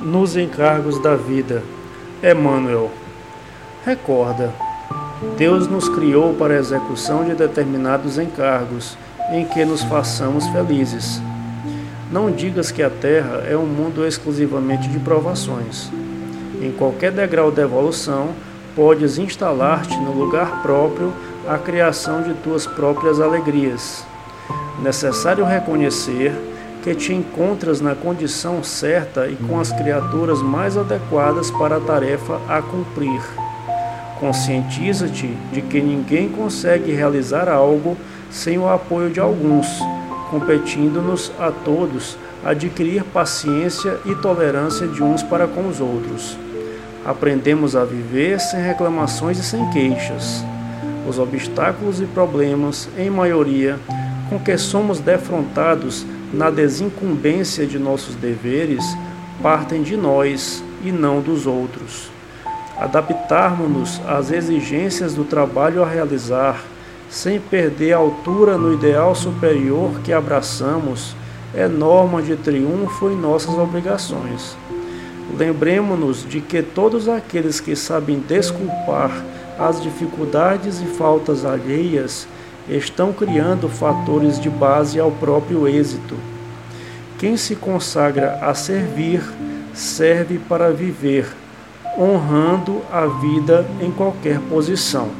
nos encargos da vida. Emmanuel. Recorda, Deus nos criou para a execução de determinados encargos em que nos façamos felizes. Não digas que a Terra é um mundo exclusivamente de provações. Em qualquer degrau de evolução, podes instalar-te no lugar próprio a criação de tuas próprias alegrias. Necessário reconhecer que te encontras na condição certa e com as criaturas mais adequadas para a tarefa a cumprir. Conscientiza-te de que ninguém consegue realizar algo sem o apoio de alguns, competindo-nos a todos adquirir paciência e tolerância de uns para com os outros. Aprendemos a viver sem reclamações e sem queixas. Os obstáculos e problemas, em maioria, com que somos defrontados na desincumbência de nossos deveres partem de nós e não dos outros. Adaptarmos-nos às exigências do trabalho a realizar, sem perder a altura no ideal superior que abraçamos, é norma de triunfo em nossas obrigações. Lembremos-nos de que todos aqueles que sabem desculpar as dificuldades e faltas alheias estão criando fatores de base ao próprio êxito. Quem se consagra a servir, serve para viver, honrando a vida em qualquer posição.